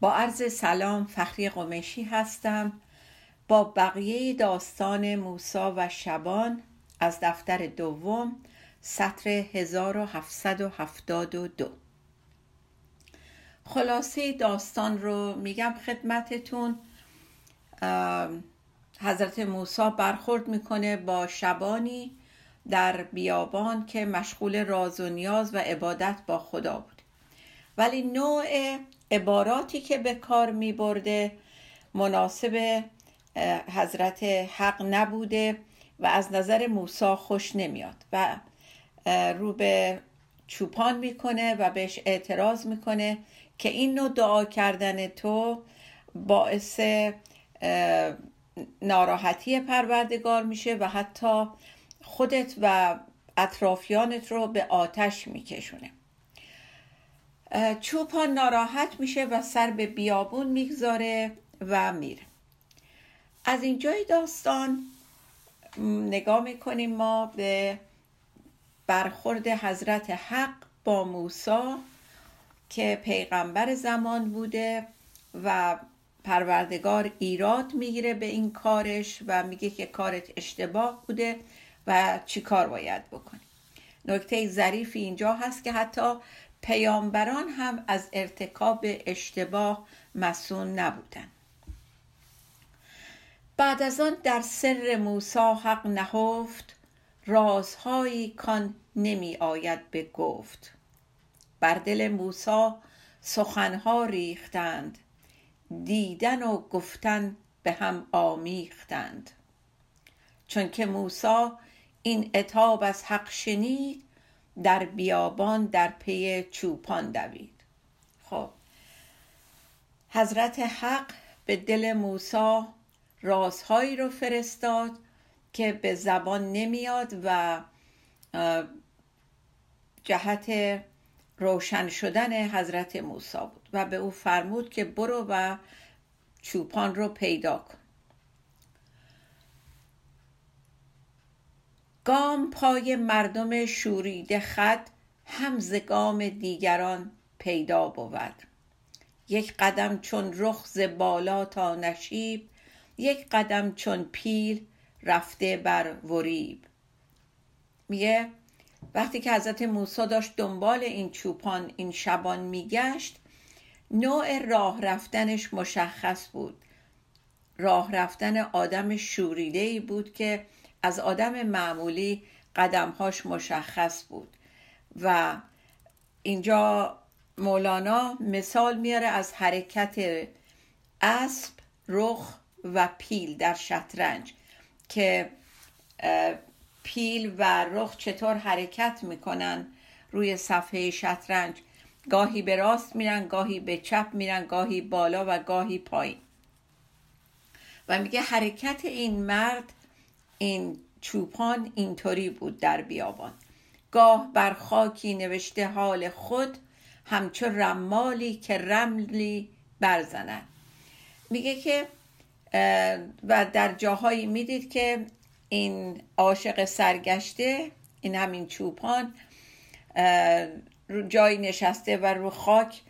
با عرض سلام فخری قمشی هستم. با بقیه داستان موسا و شبان از دفتر دوم سطر 1772 خلاصه داستان رو میگم خدمتتون. حضرت موسی برخورد می‌کنه با شبانی در بیابان که مشغول راز و نیاز و عبادت با خدا بود. ولی نوع عباراتی که به کار می برده مناسب حضرت حق نبوده و از نظر موسا خوش نمیاد و رو به چوپان می‌کنه و بهش اعتراض می‌کنه که این نوع دعا کردن تو باعث ناراحتی پروردگار میشه و حتی خودت و اطرافیانت رو به آتش میکشونه. چوپان ناراحت میشه و سر به بیابون می‌گذاره و میره. از اینجای داستان نگاه می‌کنیم ما به برخورد حضرت حق با موسی که پیغمبر زمان بوده و پروردگار ایراد می‌گیره به این کارش و میگه که کارت اشتباه بوده و چی کار باید بکنی نکته ظریفی اینجا هست که حتی پیامبران هم از ارتکاب اشتباه مسون نبودن بعد از آن در سر موسا حق نهفت رازهایی کان نمی آید به گفت. بر دل موسا سخنها ریختند دیدن و گفتن به هم آمیختند. چون که موسا این اتاب از حق شنید در بیابان در پی چوپان دوید. خب حضرت حق به دل موسی رازهایی رو فرستاد که به زبان نمیاد و جهت روشن شدن حضرت موسی بود و به او فرمود که برو و چوپان رو پیدا کن. گام پای مردم شوریده خط هم ز گام دیگران پیدا بود. یک قدم چون رخ ز بالا تا نشیب یک قدم چون پیل رفته بر وریب. میگه وقتی که حضرت موسی داشت دنبال این چوپان این شبان میگشت نوع راه رفتنش مشخص بود. راه رفتن آدم شوریده ای بود که از آدم معمولی قدمهاش مشخص بود. و اینجا مولانا مثال میاره از حرکت اسب رخ و پیل در شطرنج که پیل و رخ چطور حرکت می‌کنن روی صفحه شطرنج. گاهی به راست میرن گاهی به چپ میرن گاهی بالا و گاهی پایین. و میگه حرکت این مرد این چوپان اینطوری بود در بیابان. گاه بر خاکی نوشته حال خود همچو رمالی که رملی برزند. میگه که و در جاهایی می‌دید که این عاشق سرگشته این همین چوپان جایی نشسته و رو خاک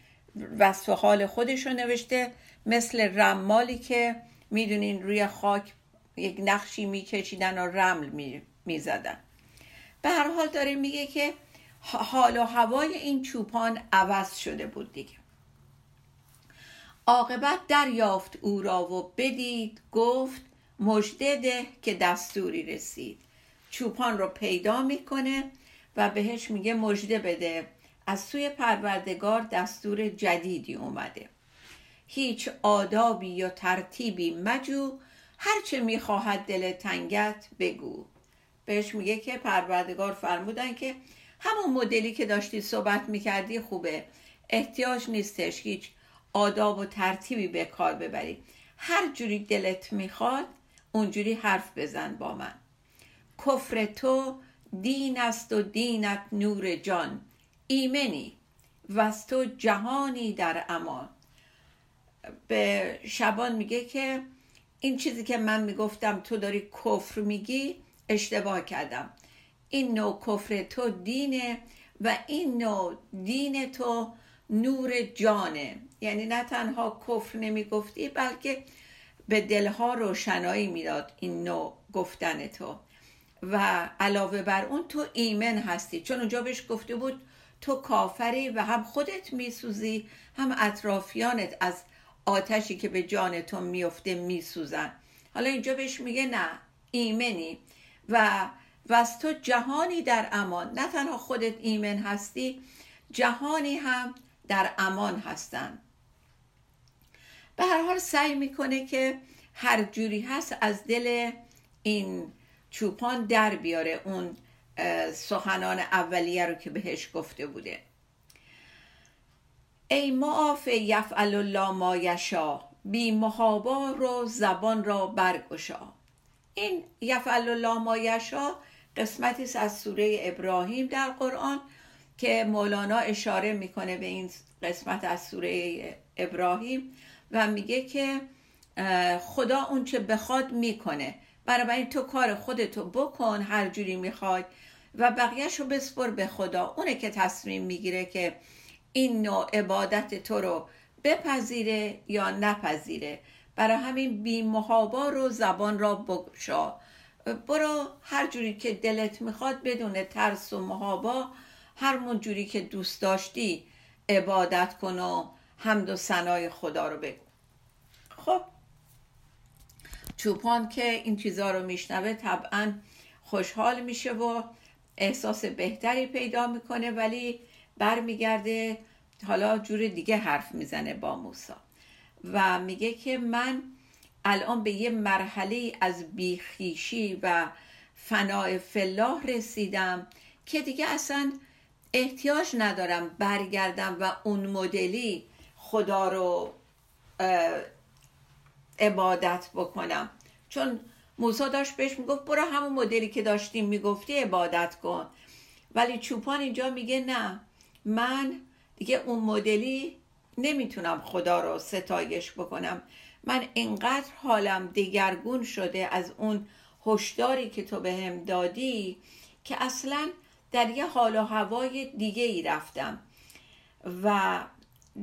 وصف حال خودش رو نوشته مثل رمالی که می‌دونین روی خاک یک نقشی میکشیدن و رمل می‌زدن. به هر حال داره میگه که حال و هوای این چوپان عوض شده بود دیگه. عاقبت دریافت او را و بدید گفت مژده ده که دستوری رسید. چوپان رو پیدا می‌کنه و بهش میگه مژده بده. از سوی پروردگار دستور جدیدی اومده. هیچ آدابی یا ترتیبی مجو هرچه می‌خواهد دل تنگت بگو. بهش میگه که پروردگار فرمودن که همون مدلی که داشتی صحبت می‌کردی خوبه. احتیاج نیستش هیچ آداب و ترتیبی به کار ببری. هر جوری دلت می‌خواد اونجوری حرف بزن با من. کفر تو دین است و دینت نور جان. ایمنی. و از تو جهانی در امان. به شبان میگه که این چیزی که من می‌گفتم تو داری کفر میگی اشتباه کردم. این نوع کفر تو دینه و این نوع دین تو نور جانه. یعنی نه تنها کفر نمی‌گفتی بلکه به دلها روشنایی می‌داد این نوع گفتن تو. و علاوه بر اون تو ایمن هستی. چون اونجا بهش گفته بود تو کافری و هم خودت میسوزی هم اطرافیانت از آتشی که به جان تو میفته میسوزن. حالا اینجا بهش میگه نه ایمنی. و و تو جهانی در امان. نه تنها خودت ایمن هستی جهانی هم در امان هستن. به هر حال سعی می‌کنه که هر جوری هست از دل این چوپان در بیاره اون سخنان اولیه رو که بهش گفته بوده. ای معاف یفعل الله ما یشا بی محابا رو زبان را برگشا. این یفعل الله ما یشا قسمتی است از سوره ابراهیم در قرآن که مولانا اشاره می‌کنه به این قسمت از سوره ابراهیم و میگه که خدا اون چه بخواد می‌کنه. برای تو کار خودتو بکن هر جوری می‌خوای و بقیهش رو بسپر به خدا. اونه که تصمیم می‌گیره که این نوع عبادت تو رو بپذیره یا نپذیره. برای همین بی رو زبان را بگشا. برو هر جوری که دلت می‌خواد بدون ترس و محابا هر جوری که دوست داشتی عبادت کن و حمد و ثنای خدا رو بگو. خب. چوپان که این چیزها رو میشنوه طبعا خوشحال میشه و احساس بهتری پیدا می‌کنه ولی برمیگرده حالا جور دیگه حرف می‌زنه با موسا و میگه که من الان به یه مرحله از بیخیشی و فناع فلاح رسیدم که دیگه اصلا احتیاج ندارم برگردم و اون مدلی خدا رو عبادت بکنم. چون موسا داشت بهش می‌گفت برو همون مدلی که داشتیم می‌گفتی عبادت کن. ولی چوپان اینجا میگه نه. من دیگه اون مدلی نمی‌تونم خدا رو ستایش بکنم. من انقدر حالم دگرگون شده از اون هشداری که تو به هم دادی که اصلا در یه حال و هوای دیگه ای رفتم و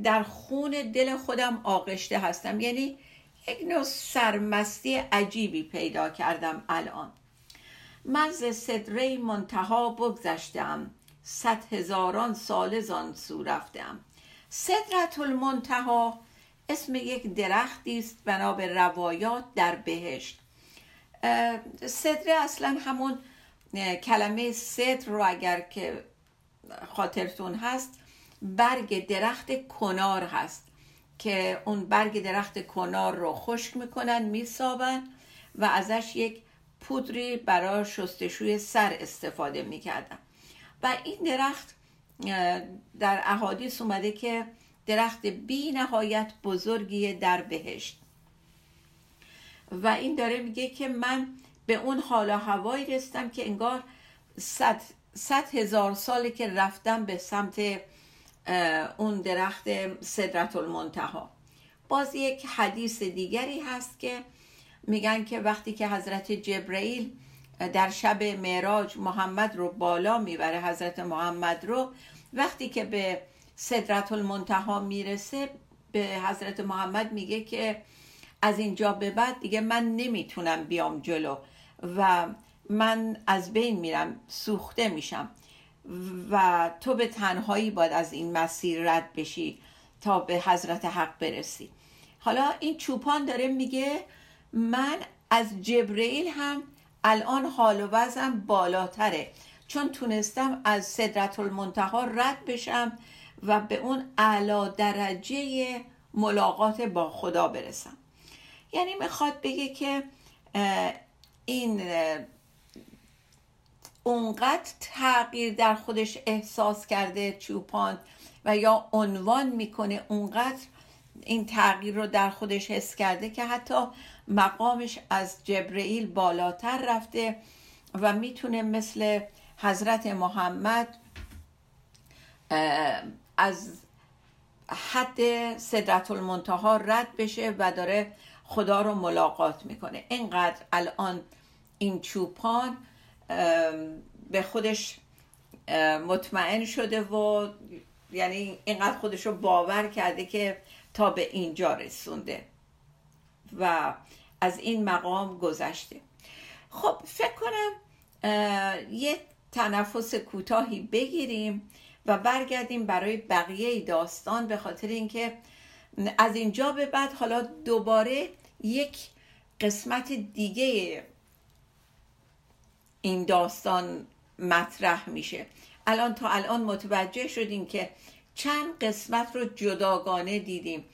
در خون دل خودم آغشته هستم. یعنی یک نوع سرمستی عجیبی پیدا کردم الان. من ز صدره منتها بگذشتم. صد هزاران سال زان سو رفتم. صدرت المنتها اسم یک درختی است بنا به روایات در بهشت. صدره اصلا همون کلمه صدر رو اگر که خاطرتون هست برگ درخت کنار هست که اون برگ درخت کنار رو خشک می‌کنن میسابن و ازش یک پودری برای شستشوی سر استفاده می‌کردن. و این درخت در احادیث اومده که درخت بی نهایت بزرگی در بهشت. و این داره میگه که من به اون حال و هوایی رستم که انگار صد, صد هزار ساله که رفتم به سمت اون درخت صدرت المنتها باز یک حدیث دیگری هست که میگن که وقتی که حضرت جبرئیل در شب معراج محمد رو بالا می‌بره حضرت محمد رو. وقتی که به صدرت المنتها می‌رسه به حضرت محمد میگه که از اینجا به بعد دیگه من نمی‌تونم بیام جلو و من از بین میرم سوخته میشم و تو به تنهایی باید از این مسیر رد بشی تا به حضرت حق برسی. حالا این چوپان داره میگه من از جبرئیل هم الان حال و وضعم بالاتره. چون تونستم از صدرت المنتها رد بشم و به اون اعلا درجه ملاقات با خدا برسم. یعنی می‌خواد بگه که این اونقدر تغییر در خودش احساس کرده چوپان و یا عنوان می‌کنه اونقدر این تغییر رو در خودش حس کرده که حتی مقامش از جبرئیل بالاتر رفته و می‌تونه مثل حضرت محمد از حد صدرت المنتها رد بشه و داره خدا رو ملاقات می‌کنه. اینقدر الان این چوپان به خودش مطمئن شده و یعنی اینقدر خودش رو باور کرده که تا به اینجا رسونده. و از این مقام گذشته. خب فکر کنم یه تنفس کوتاهی بگیریم و برگردیم برای بقیه داستان به خاطر اینکه از اینجا به بعد حالا دوباره یک قسمت دیگه این داستان مطرح میشه. الان تا الان متوجه شدیم که چند قسمت رو جداگانه دیدیم.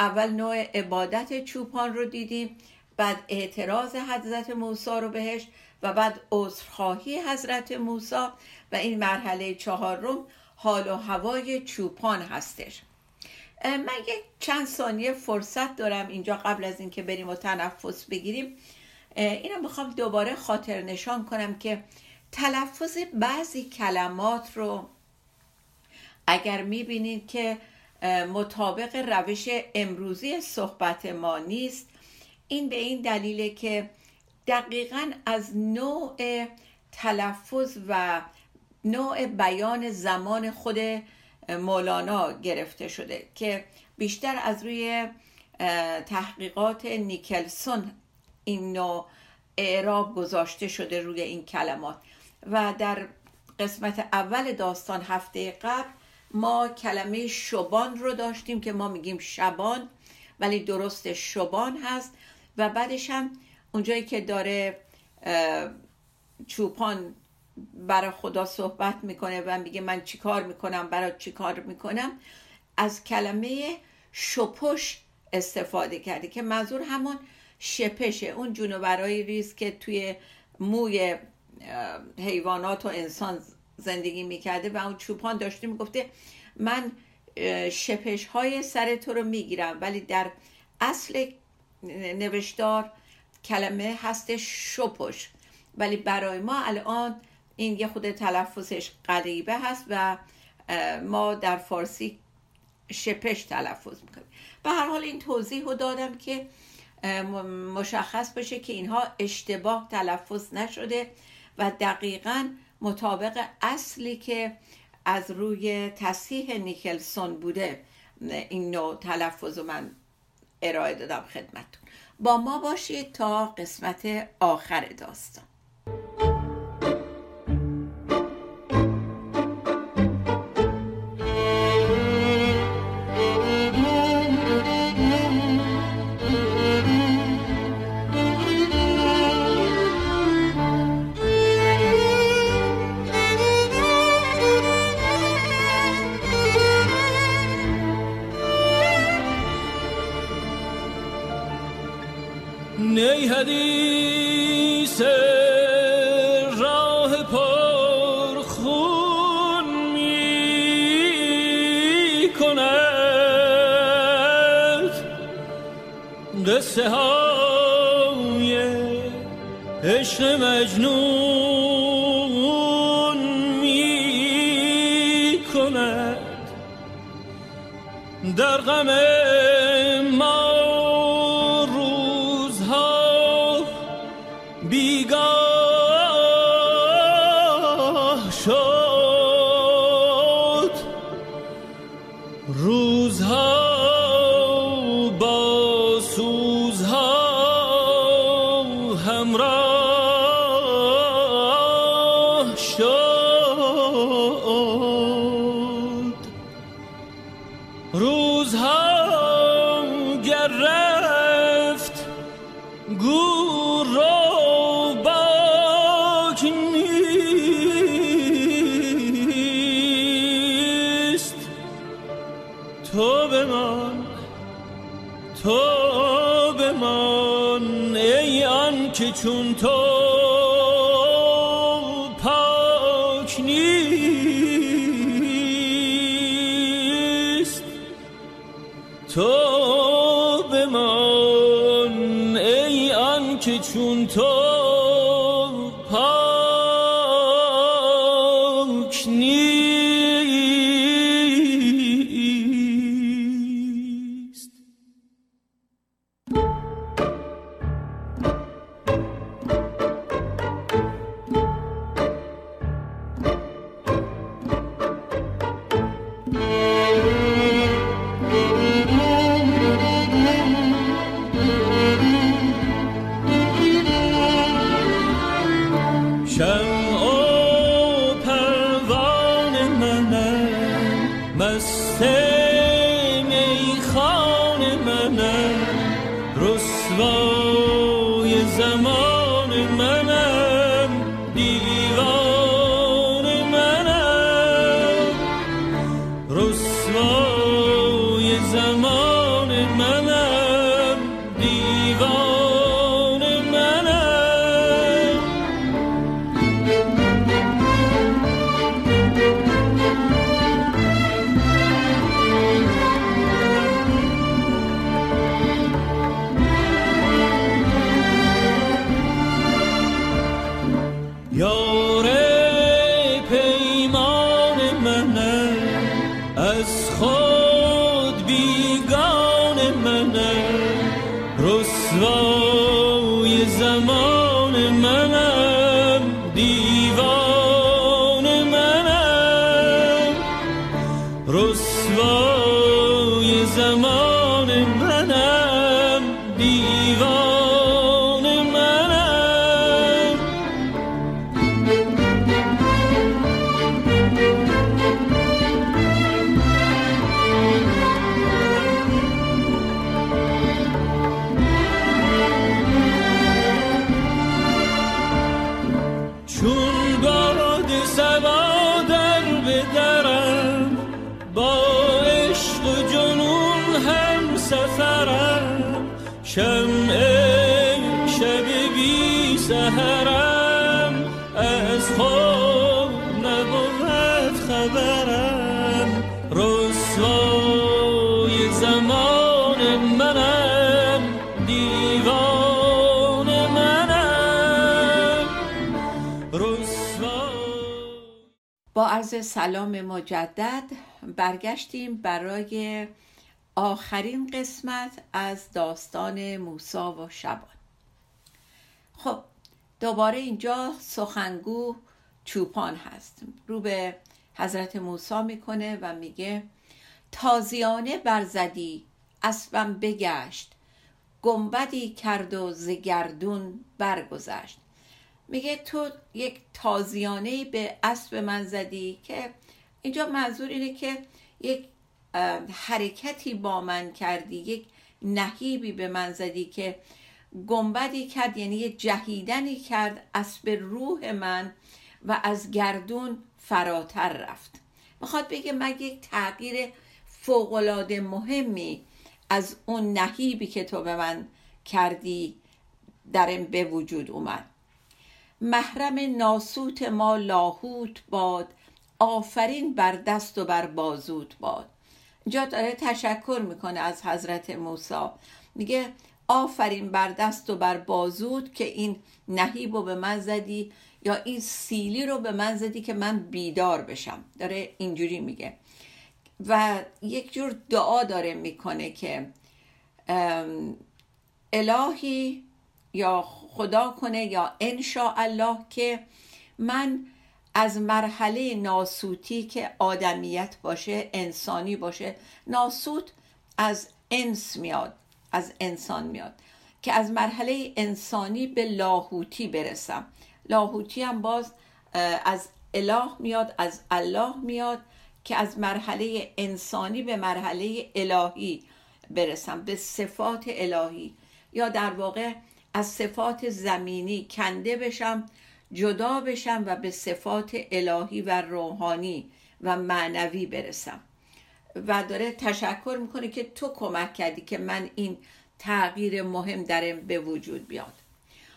اول نوع عبادت چوپان رو دیدیم بعد اعتراض حضرت موسی رو بهش و بعد عذرخواهی حضرت موسی و این مرحله چهارم حال و هوای چوپان هستش. من یک چند ثانیه فرصت دارم اینجا قبل از اینکه بریم و تنفس بگیریم. اینو می‌خوام دوباره خاطر نشان کنم که تلفظ بعضی کلمات رو اگر می‌بینید که مطابق روش امروزی صحبت ما نیست. این به این دلیله که دقیقا از نوع تلفظ و نوع بیان زمان خود مولانا گرفته شده که بیشتر از روی تحقیقات نیکلسون این نوع اعراب گذاشته شده روی این کلمات. و در قسمت اول داستان هفته قبل ما کلمه شبان رو داشتیم که ما میگیم شبان ولی درست شبان هست. و بعدش هم اونجایی که داره چوپان برای خدا صحبت می‌کنه و میگه من چیکار می‌کنم برای چیکار می‌کنم از کلمه شپش استفاده کرده که منظور همون شپشه. اون جونورایی ریز که توی موی حیوانات و انسان زندگی می‌کرده و اون چوپان داشته می‌گفته من شپش های سر تو رو می‌گیرم ولی در اصل نوشتار کلمه هست شپش. ولی برای ما الان این یه خود تلفظش غریبه هست و ما در فارسی شپش تلفظ می‌کنیم. به هر حال این توضیح رو دادم که مشخص بشه که اینها اشتباه تلفظ نشده و دقیقا مطابق اصلی که از روی تصحیح نیکلسون بوده این نوع تلفظ من ارائه دادم خدمتتون. با ما باشید تا قسمت آخر داستان. در غم که نیست. با عرض سلام مجدد برگشتیم برای آخرین قسمت از داستان موسا و شبان. خب دوباره اینجا سخنگو چوپان هست. رو به حضرت موسی می‌کنه و میگه تازیانه برزدی اسبم بگشت گنبدی کرد و زگردون برگذشت. میگه تو یک تازیانه به اسب من زدی که اینجا منظور اینه که یک حرکتی با من کردی یک نهیبی به من زدی که گنبدی کرد یعنی یه جهیدنی کرد اسب روح من و از گردون فراتر رفت. می‌خواد بگه من یک تغییر فوقالعاده مهمی از اون نهیبی که تو به من کردی درم به وجود اومد. محرم ناسوت ما لاهوت باد آفرین بر دست و بر بازوت باد. اینجا داره تشکر می‌کنه از حضرت موسی. میگه آفرین بر دست و بر بازود که این نهیب رو به من زدی یا این سیلی رو به من زدی که من بیدار بشم. داره اینجوری میگه. و یک جور دعا داره می‌کنه که الهی یا خدا کنه یا انشا الله که من از مرحله ناسوتی که آدمیت باشه انسانی باشه ناسوت از انس میاد از انسان میاد که از مرحله انسانی به لاهوتی برسم. لاهوتی هم باز از اله میاد از الله میاد که از مرحله انسانی به مرحله الهی برسم به صفات الهی. یا در واقع از صفات زمینی کنده بشم جدا بشم و به صفات الهی و روحانی و معنوی برسم. و داره تشکر می‌کنه که تو کمک کردی که من این تغییر مهم درم به وجود بیاد.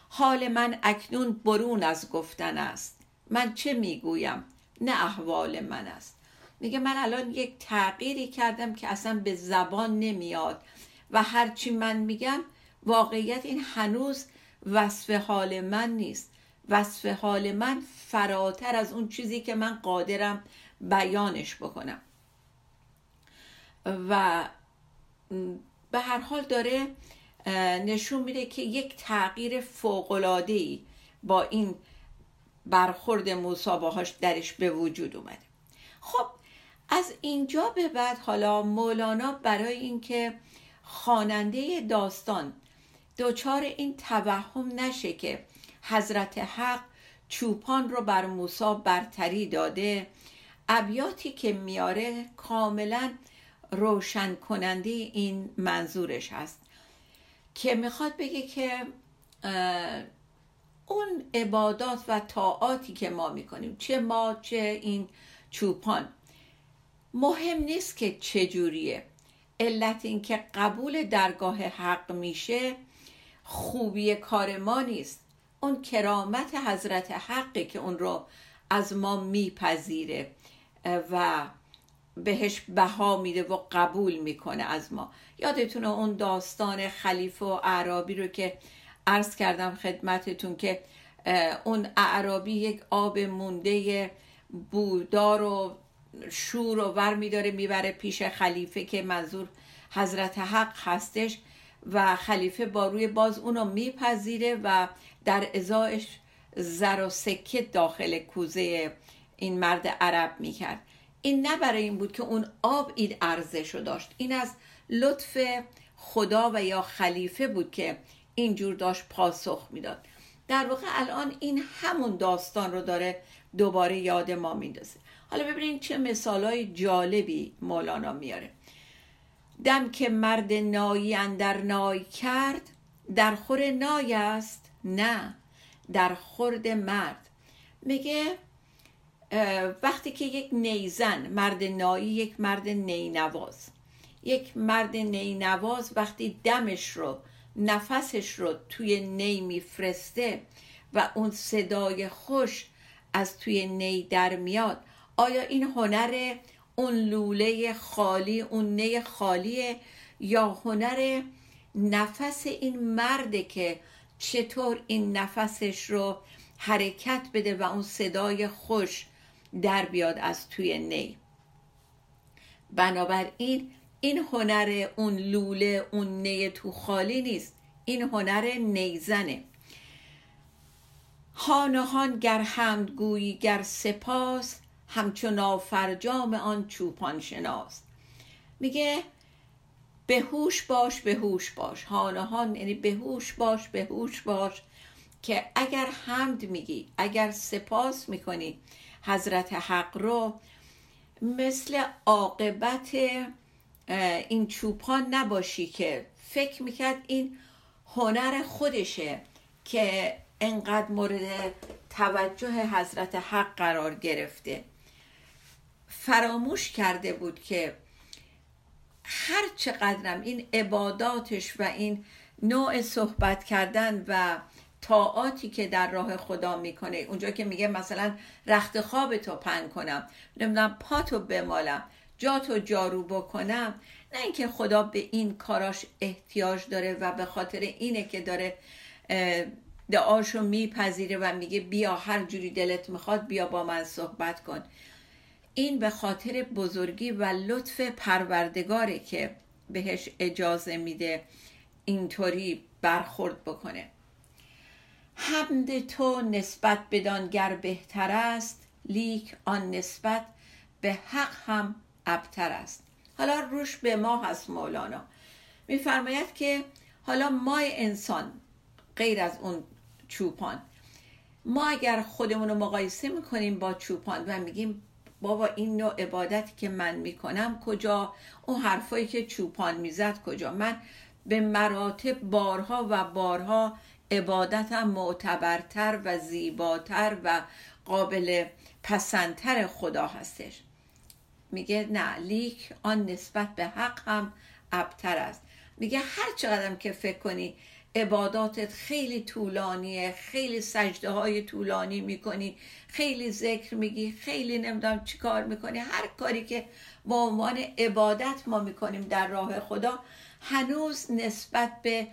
حال من اکنون برون از گفتن است. من چه می‌گویم؟ نه احوال من است. میگه من الان یک تغییری کردم که اصلا به زبان نمیاد و هرچی من میگم واقعیت این هنوز وصف حال من نیست. وصف حال من فراتر از اون چیزی که من قادرم بیانش بکنم. و به هر حال داره نشون میده که یک تغییر ای با این برخورد موسی باهاش درش به وجود اومده. خب از اینجا به بعد حالا مولانا برای اینکه خواننده داستان دچار این توهم نشه که حضرت حق چوپان رو بر موسی برتری داده. ابیاتی که میاره کاملا روشن کننده این منظورش هست. که می‌خواد بگه که اون عبادات و طاعاتی که ما می‌کنیم چه ما چه این چوپان مهم نیست که چجوریه. علت این که قبول درگاه حق میشه خوبی کار ما نیست. اون کرامت حضرت حقه که اون رو از ما میپذیره و بهش بها میده و قبول می‌کنه از ما. یادتونه اون داستان خلیفه و اعرابی رو که عرض کردم خدمتتون که اون اعرابی یک آب مونده بودار و شور و ور میداره می‌بره پیش خلیفه که منظور حضرت حق هستش. و خلیفه با روی باز اونو میپذیره و در ازایش زر و سکه داخل کوزه این مرد عرب می‌کرد. این نه برای این بود که اون آب این ارزش رو داشت. این از لطف خدا و یا خلیفه بود که اینجور داشت پاسخ می‌داد. در واقع الان این همون داستان رو داره دوباره یاد ما میندازه. حالا ببینید چه مثالای جالبی مولانا میاره. دم که مرد نایی اندر نای کرد در خور نای است نه در خورد مرد. میگه وقتی که یک نیزن مرد نایی یک مرد نینواز. یک مرد نینواز وقتی دمش رو نفسش رو توی نی میفرسته و اون صدای خوش از توی نی در میاد آیا این هنر اون لوله خالی اون نی خالیه یا هنر نفس این مرده که چطور این نفسش رو حرکت بده و اون صدای خوش در بیاد از توی نی. بنابراین این هنر اون لوله اون نی تو خالی نیست. این هنر نیزنه. هانهان گر گویی گر سپاس همچون آفرجام آن چوپان شناس. میگه بهوش باش بهوش باش. هانهان یعنی بهوش باش بهوش باش. که اگر حمد میگی اگر سپاس می‌کنی حضرت حق رو مثل عاقبت این چوپان نباشی که فکر می‌کرد این هنر خودشه که انقدر مورد توجه حضرت حق قرار گرفته. فراموش کرده بود که هر چقدرم این عباداتش و این نوع صحبت کردن و طاعاتی که در راه خدا می‌کنه اونجا که میگه مثلا رخت خواب تو پن کنم نمی‌دونم پاتو بمالم جاتو جارو بکنم نه اینکه خدا به این کاراش احتیاج داره و به خاطر اینه که داره دعاشو میپذیره و میگه بیا هر جوری دلت می‌خواد بیا با من صحبت کن. این به خاطر بزرگی و لطف پروردگاره که بهش اجازه میده اینطوری برخورد بکنه. حمد تو نسبت بدانگر بهتر است لیک آن نسبت به حق هم ابتر است. حالا روش به ما هست مولانا. میفرماید که حالا ما انسان غیر از اون چوپان. ما اگر خودمون رو مقایسه می‌کنیم با چوپان و میگیم بابا این نوع عبادتی که من می‌کنم کجا؟ اون حرفایی که چوپان می‌زد کجا؟ من به مراتب بارها و بارها عبادتم معتبرتر و زیباتر و قابل پسندتر خدا هستش. میگه نه لیک آن نسبت به حق هم ابتر است. میگه هر چقدر که فکر کنی عباداتت خیلی طولانیه خیلی سجده های طولانی می‌کنی خیلی ذکر میگی خیلی نمی‌دونم چی کار می‌کنی. هر کاری که با عنوان عبادت ما می‌کنیم در راه خدا هنوز نسبت به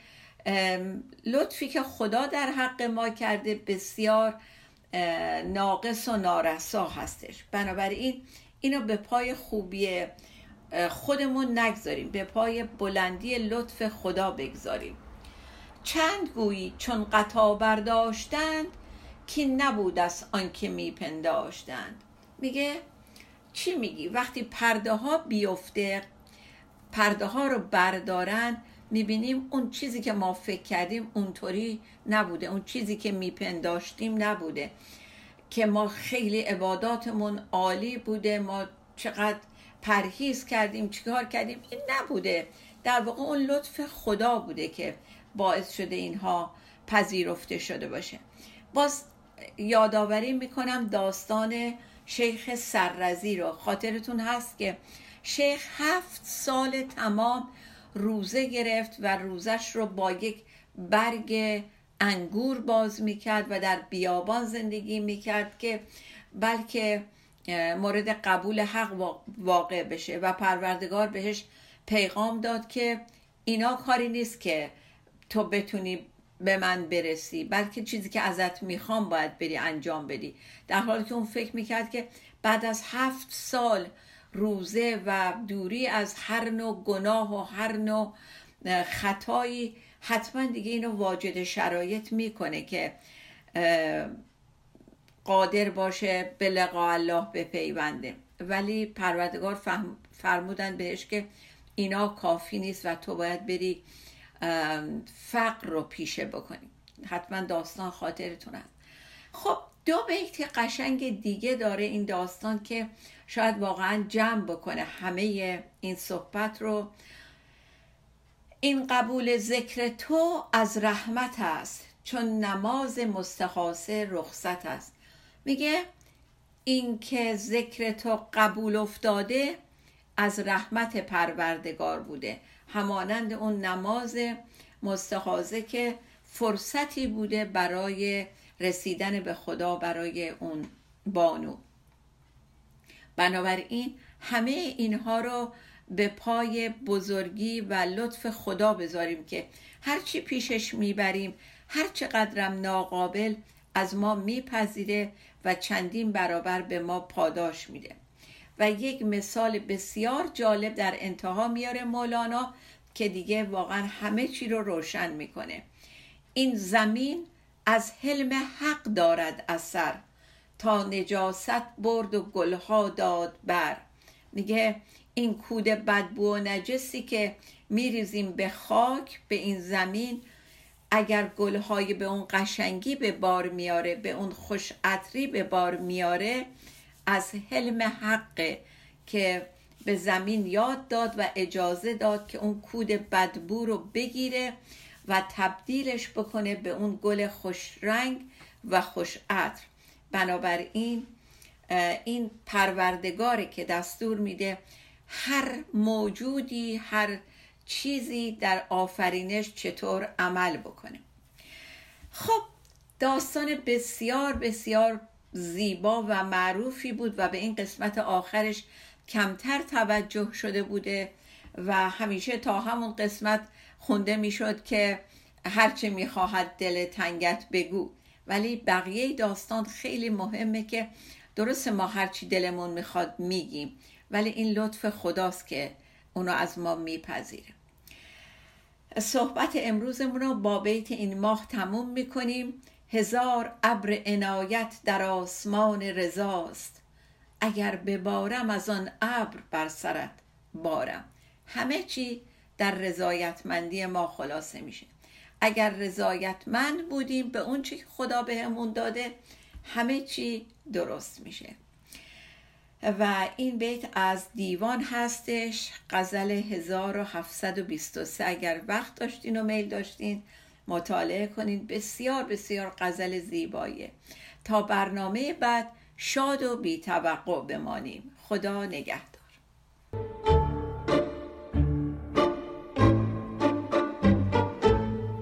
لطفی که خدا در حق ما کرده بسیار ناقص و نارسا هستش. بنابراین اینو به پای خوبی خودمون نگذاریم به پای بلندی لطف خدا بگذاریم. چند گویی چون قطا برداشتند که نبود از آنکه میپنداشتند. میگه چی میگی؟ وقتی پرده ها بیفته پرده ها رو بردارن می‌بینیم اون چیزی که ما فکر کردیم اونطوری نبوده. اون چیزی که میپنداشتیم نبوده. که ما خیلی عباداتمون عالی بوده. ما چقدر پرهیز کردیم چیکار کردیم؟ این نبوده. در واقع اون لطف خدا بوده که باعث شده اینها پذیرفته شده باشه. باز یادآوری می‌کنم داستان شیخ سررزی رو. خاطرتون هست که شیخ هفت سال تمام روزه گرفت و روزش رو با یک برگ انگور باز می‌کرد و در بیابان زندگی می‌کرد که بلکه مورد قبول حق واقع بشه. و پروردگار بهش پیغام داد که اینا کاری نیست که تو بتونی به من برسی بلکه چیزی که ازت می‌خوام باید بری انجام بدی. در حالی که اون فکر می‌کرد که بعد از هفت سال روزه و دوری از هر نوع گناه و هر نوع خطایی حتما دیگه اینو واجد شرایط می‌کنه که قادر باشه به لقا الله بپیونده. ولی پروردگار فرمودن بهش که اینا کافی نیست و تو باید بری فقر رو پیشه بکنی حتما داستان خاطرتون هست. خب دو بیت قشنگ دیگه داره این داستان که شاید واقعا جمع بکنه همه این صحبت رو. این قبول ذکر تو از رحمت است چون نماز مستخاصه رخصت است. میگه این که ذکر تو قبول افتاده از رحمت پروردگار بوده. همانند اون نماز مستخازه که فرصتی بوده برای رسیدن به خدا برای اون بانو. بنابراین همه اینها رو به پای بزرگی و لطف خدا بذاریم که هرچی پیشش می‌بریم هر چقدرم ناقابل از ما میپذیره و چندین برابر به ما پاداش میده. و یک مثال بسیار جالب در انتها میاره مولانا که دیگه واقعا همه چی رو روشن می‌کنه. این زمین از حلم حق دارد اثر. تا نجاست برد و گلها داد بر. میگه این کود بدبو و نجسی که میریزیم به خاک به این زمین اگر گلهای به اون قشنگی به بار میاره به اون خوش عطری به بار میاره از حلم حقه که به زمین یاد داد و اجازه داد که اون کود بدبو رو بگیره و تبدیلش بکنه به اون گل خوش رنگ و خوش عطر. بنابراین این پروردگاره که دستور میده هر موجودی هر چیزی در آفرینش چطور عمل بکنه. خب داستان بسیار بسیار زیبا و معروفی بود و به این قسمت آخرش کمتر توجه شده بوده و همیشه تا همون قسمت خونده می‌شد که هرچه می‌خواهد دل تنگت بگو. ولی بقیه داستان خیلی مهمه که درست ما هرچی دلمون می‌خواد میگیم. ولی این لطف خداست که اونو از ما میپذیره. صحبت امروزمون رو با بیت این ماه تموم می‌کنیم. هزار ابر عنایت در آسمان رضاست. اگر ببارم از آن ابر بر سرت بارم. همه چی در رضایتمندی ما خلاصه میشه. اگر رضایتمند بودیم به اون چی که خدا بهمون داده همه چی درست میشه. و این بیت از دیوان هستش غزل 1723 اگر وقت داشتین و میل داشتین مطالعه کنین بسیار بسیار غزل زیباییه. تا برنامه بعد شاد و بی توقع بمانیم. خدا نگهدار.